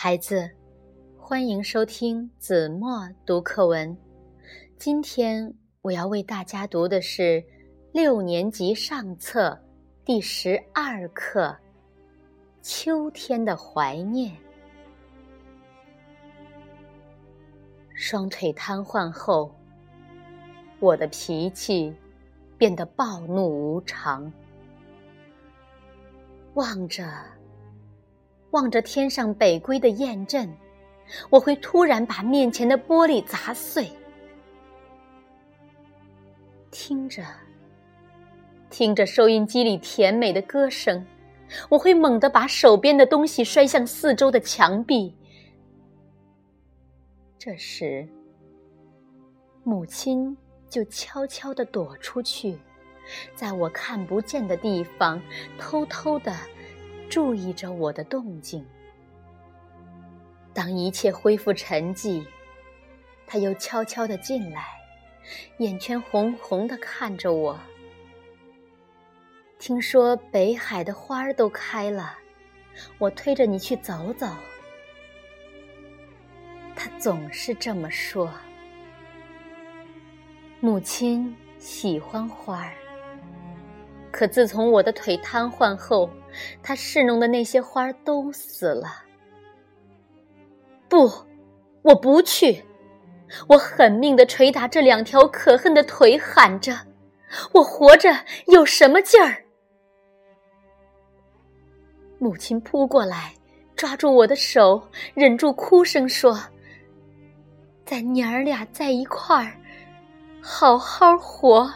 孩子，欢迎收听子墨读课文。今天我要为大家读的是六年级上册第十二课《秋天的怀念》。双腿瘫痪后，我的脾气变得暴怒无常，望着。望着天上北归的雁阵，我会突然把面前的玻璃砸碎。听着，听着收音机里甜美的歌声，我会猛地把手边的东西摔向四周的墙壁。这时，母亲就悄悄地躲出去，在我看不见的地方偷偷的。注意着我的动静。当一切恢复沉寂，他又悄悄地进来，眼圈红红的看着我。听说北海的花儿都开了，我推着你去走走。他总是这么说。母亲喜欢花儿。可自从我的腿瘫痪后，他侍弄的那些花都死了。不，我不去！我狠命的捶打这两条可恨的腿，喊着：“我活着有什么劲儿？”母亲扑过来，抓住我的手，忍住哭声说：“咱娘儿俩在一块儿，好好活。”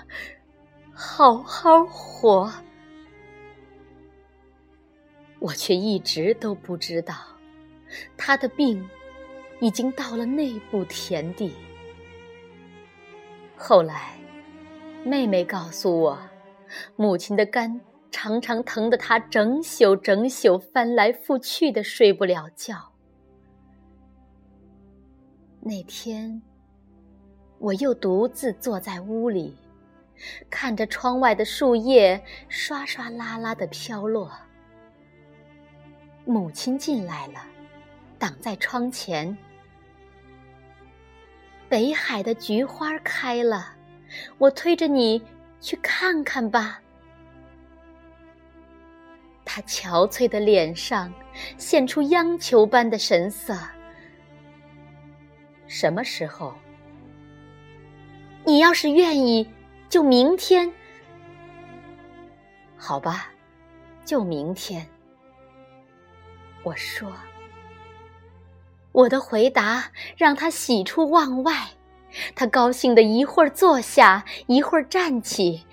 好好活，我却一直都不知道，他的病已经到了那步田地。后来，妹妹告诉我，母亲的肝常常疼得她整宿整宿翻来覆去的睡不了觉。那天，我又独自坐在屋里。看着窗外的树叶刷刷啦啦的飘落，母亲进来了，挡在窗前。北海的菊花开了，我推着你去看看吧。他憔悴的脸上现出央求般的神色。什么时候？你要是愿意。就明天，好吧，就明天。我说，我的回答让他喜出望外，他高兴的一会儿坐下，一会儿站起，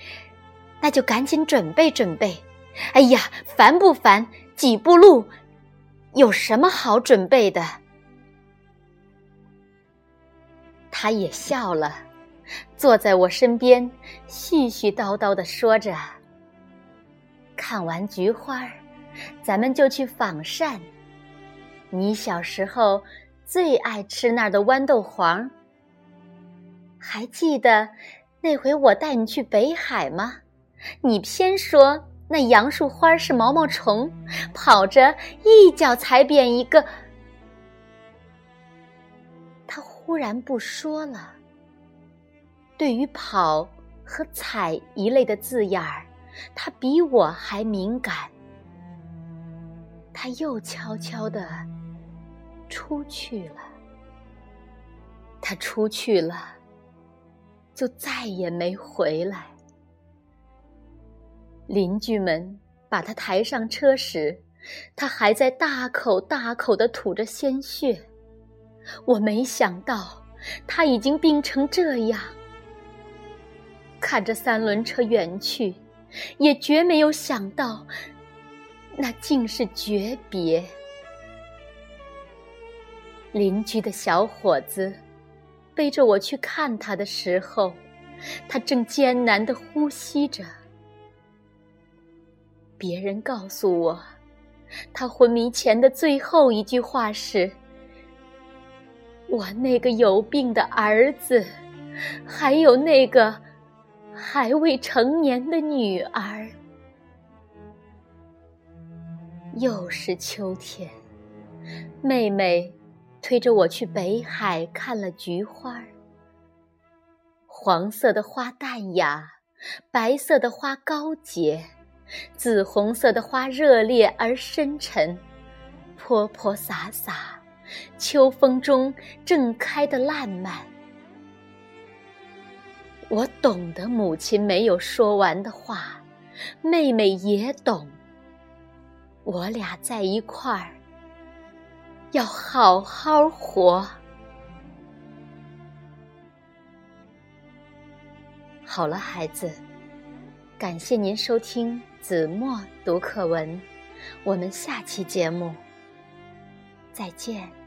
那就赶紧准备准备。哎呀，烦不烦？几步路，有什么好准备的？他也笑了。坐在我身边，絮絮叨叨的说着：“看完菊花，咱们就去仿膳。你小时候最爱吃那儿的豌豆黄。还记得那回我带你去北海吗？你偏说那杨树花是毛毛虫，跑着一脚踩扁一个。他忽然不说了。”对于“跑”和“踩”一类的字眼儿，他比我还敏感。他又悄悄地出去了。他出去了，就再也没回来。邻居们把他抬上车时，他还在大口大口地吐着鲜血。我没想到他已经病成这样。看着三轮车远去，也绝没有想到，那竟是诀别。邻居的小伙子背着我去看他的时候，他正艰难的呼吸着。别人告诉我，他昏迷前的最后一句话是：“我那个有病的儿子，还有那个。”还未成年的女儿，又是秋天，妹妹推着我去北海看了菊花，黄色的花淡雅，白色的花高洁，紫红色的花热烈而深沉，泼泼洒洒，秋风中正开的烂漫。我懂得母亲没有说完的话，妹妹也懂。我俩在一块儿，要好好活。好了，孩子，感谢您收听子墨读课文，我们下期节目再见。